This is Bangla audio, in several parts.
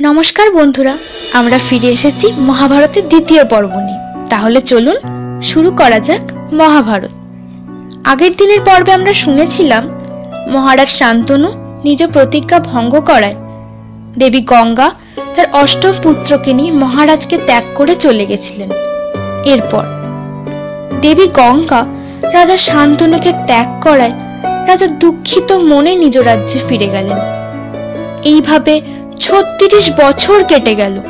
নমস্কার বন্ধুরা, আমরা ফিরে এসেছি মহাভারতের দ্বিতীয় পর্ব নিয়ে। তাহলে চলুন শুরু করা যাক মহাভারত। আগের দিনের পর্বে আমরা শুনেছিলাম, মহারাজ শান্তনু নিজ প্রতিজ্ঞা ভঙ্গ করায়। দেবী গঙ্গা তার অষ্টম পুত্রকে নিয়ে মহারাজকে ত্যাগ করে চলে গেছিলেন। এরপর দেবী গঙ্গা রাজা শান্তনুকে ত্যাগ করায় রাজা দুঃখিত মনে নিজ রাজ্যে ফিরে গেলেন। এইভাবে ছত্রিশ বছর কেটে গেল।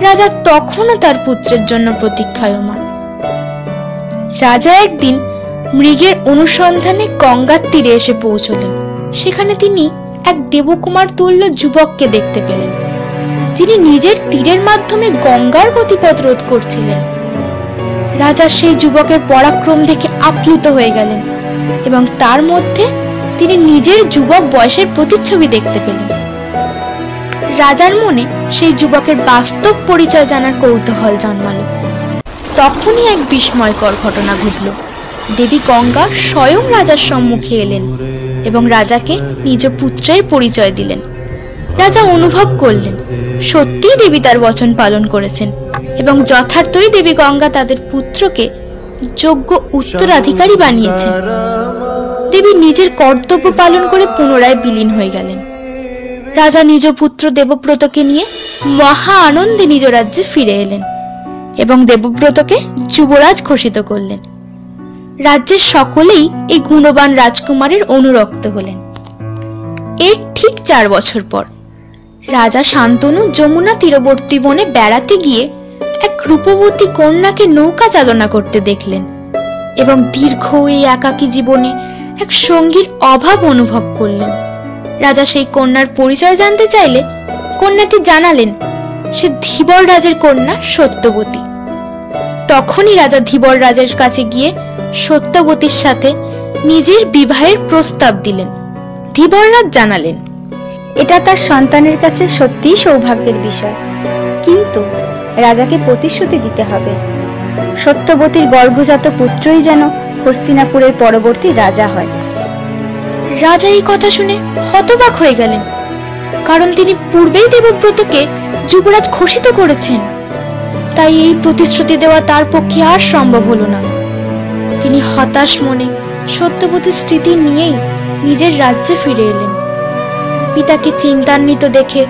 রাজা তখনও তার পুত্রের জন্য প্রতীক্ষায়মান। রাজা একদিন মৃগের অনুসন্ধানে গঙ্গার তীরে এসে পৌঁছলেন। সেখানে তিনি এক দেবকুমার তুল্য যুবককে দেখতে পেলেন। যিনি নিজের তীরের মাধ্যমে গঙ্গার গতিপথ রোধ করছিলেন। রাজা সেই যুবকের পরাক্রম দেখে আপ্লুত হয়ে গেলেন এবং তার মধ্যে তিনি নিজের যুবক বয়সের প্রতিচ্ছবি দেখতে পেলেন। রাজার মনে সেই যুবকের বাস্তব পরিচয় জানার কৌতূহল জন্মালো। তখনই এক বিস্ময়কর ঘটনা ঘটল। দেবী গঙ্গা স্বয়ং রাজার সম্মুখে এলেন এবং রাজাকে নিজ পুত্রের পরিচয় দিলেন। রাজা অনুভব করলেন, সত্যিই দেবী তার বচন পালন করেছেন এবং যথার্থই দেবী গঙ্গা তাদের পুত্রকে যোগ্য উত্তরাধিকারী বানিয়েছেন। দেবী নিজের কর্তব্য পালন করে পুনরায় বিলীন হয়ে গেলেন। রাজা নিজ পুত্র দেবব্রতকে নিয়ে মহা আনন্দে নিজ রাজ্যে ফিরে এলেন এবং দেবব্রতকে যুবরাজ ঘোষিত করলেন। রাজ্যের সকলেই এই গুণবান রাজকুমারের অনুরক্ত হলেন। এর ঠিক চার বছর পর রাজা শান্তনু যমুনা তীরবর্তী বনে বেড়াতে গিয়ে এক রূপবতী কন্যাকে নৌকা চালনা করতে দেখলেন এবং দীর্ঘ এই একাকী জীবনে এক সঙ্গীর অভাব অনুভব করলেন। রাজা সেই কন্যার পরিচয় জানতে চাইলে কন্যাটি জানালেন সে ধীবর রাজের কন্যা সত্যবতী। তখনই রাজা ধীবর রাজের কাছে গিয়ে সত্যবতীর সাথে নিজের বিবাহের প্রস্তাব দিলেন। ধীবররাজ জানালেন, এটা তার সন্তানের কাছে সত্যিই সৌভাগ্যের বিষয়। কিন্তু রাজাকে প্রতিশ্রুতি দিতে হবে। সত্যবতীর গর্ভজাত পুত্রই যেন হস্তিনাপুরের পরবর্তী রাজা হয়। রাজা এই কথা শুনে হতবাক হয়ে গেলেন। কারণ তিনি পূর্বেই দেবব্রতকে যুবরাজ ঘোষিত করেছেন। তাই এই প্রতিশ্রুতি দেওয়া তার পক্ষে আর সম্ভব হলো না। তিনি হতাশ মনে সত্যবতীর স্মৃতি নিয়েই নিজের রাজ্যে ফিরে এলেন। পিতাকে চিন্তান্বিত দেখে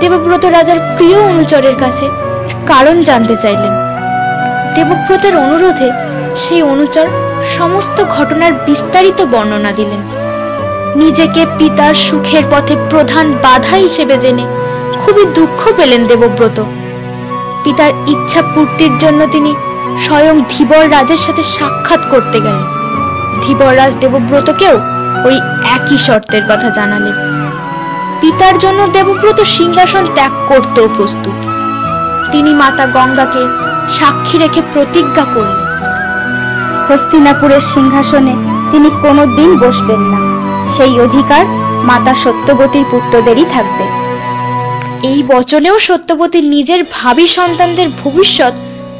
দেবব্রত রাজার প্রিয় অনুচরের কাছে কারণ জানতে চাইলেন। দেবব্রতের অনুরোধে সেই অনুচর সমস্ত ঘটনার বিস্তারিত বর্ণনা দিলেন। নিজেকে পিতার সুখের পথে প্রধান বাধা হিসেবে জেনে খুবই দুঃখ পেলেন দেবব্রত। পিতার ইচ্ছা পূর্তির জন্য তিনি স্বয়ং ধীবর রাজের সাথে সাক্ষাৎ করতে গেলেন। ধীবর ধীবররাজ দেবব্রতকেও ওই একই শর্তের কথা জানালেন। পিতার জন্য দেবব্রত সিংহাসন ত্যাগ করতেও প্রস্তুত। তিনি মাতা গঙ্গাকে সাক্ষী রেখে প্রতিজ্ঞা করলেন। হস্তিনাপুরের সিংহাসনে তিনি কোনো দিন বসবেন না। সেই অধিকার মাতা সত্যবতীর পুত্রদেরই থাকবে। এই বচনেও সত্যবতী নিজের ভাবি সন্তানদের ভবিষ্যৎ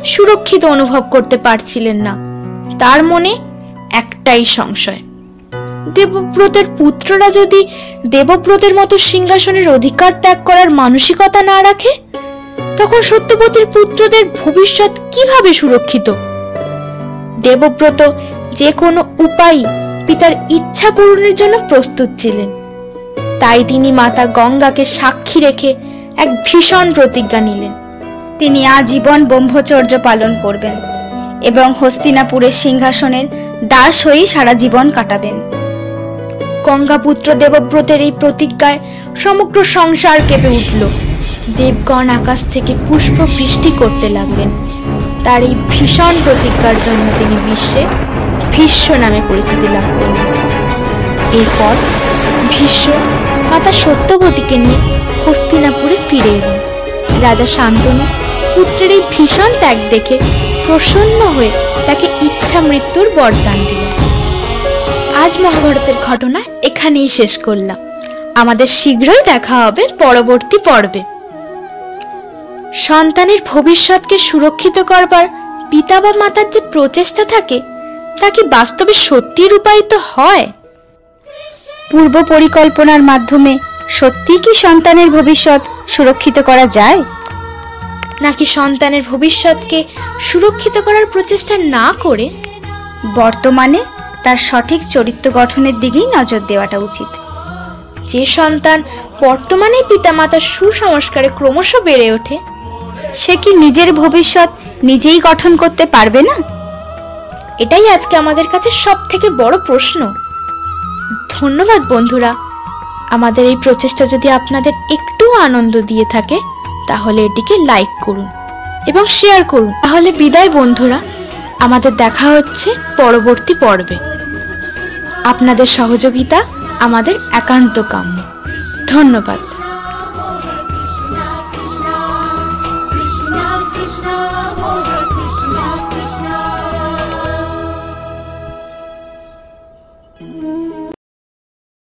সুরক্ষিত অনুভব করতে পারছিলেন না। তার মনে একটাই সংশয়, দেবব্রতের পুত্ররা যদি দেবব্রতের মতো সিংহাসনের অধিকার ত্যাগ করার মানসিকতা না রাখে, তখন সত্যবতীর পুত্রদের ভবিষ্যৎ কীভাবে সুরক্ষিত? দেবব্রত যে কোনো উপায়ই পিতার ইচ্ছা পূরণের জন্য প্রস্তুত ছিলেন। তাই তিনি মাতা গঙ্গাকে সাক্ষী রেখে এক ভীষণ প্রতিজ্ঞা নিলেন। তিনি আজীবন ব্রহ্মচর্য পালন করবেন এবং হস্তিনাপুরের সিংহাসনের দাস হয়েই সারা জীবন কাটাবেন। গঙ্গাপুত্র দেবব্রতের এই প্রতিজ্ঞায় সমগ্র সংসার কেঁপে উঠল। দেবগণ আকাশ থেকে পুষ্প বৃষ্টি করতে লাগলেন। তার এই ভীষণ প্রতিজ্ঞার জন্য তিনি বিশ্বে ভীষ্ম নামে পরিচিতি লাভ করলেন এরপর ভীষ্ম মাতা সত্যবতীকে নিয়ে হস্তিনাপুরে ফিরে এলেন। রাজা শান্তনু পুত্রের এই ভীষণ ত্যাগ দেখে প্রসন্ন হয়ে তাকে ইচ্ছা মৃত্যুর বরদান দিলেন। আজ মহাভারতের ঘটনা এখানেই শেষ করলাম। আমাদের শীঘ্রই দেখা হবে পরবর্তী পর্বে। সন্তানের ভবিষ্যৎকে সুরক্ষিত করবার পিতা বা মাতার যে প্রচেষ্টা থাকে তা কি বাস্তবে সত্যি রূপায়িত হয়? পূর্ব পরিকল্পনার মাধ্যমে সত্যি কি সন্তানের ভবিষ্যৎ সুরক্ষিত করা যায়? নাকি সন্তানের ভবিষ্যৎকে সুরক্ষিত করার প্রচেষ্টা না করে? বর্তমানে তার সঠিক চরিত্র গঠনের দিকেই নজর দেওয়াটা উচিত। যে সন্তান বর্তমানে পিতামাতার সুসংস্কারে ক্রমশ বেড়ে ওঠে সে কি নিজের ভবিষ্যৎ নিজেই গঠন করতে পারবে না? এটাই আজকে আমাদের কাছে সব থেকে বড় প্রশ্ন। ধন্যবাদ বন্ধুরা। আমাদের এই প্রচেষ্টা যদি আপনাদের একটু আনন্দ দিয়ে থাকে, তাহলে এটিকে লাইক করুন এবং শেয়ার করুন। তাহলে বিদায় বন্ধুরা। আমাদের দেখা হচ্ছে পরবর্তী পর্বে। আপনাদের সহযোগিতা আমাদের একান্ত কাম্য। ধন্যবাদ।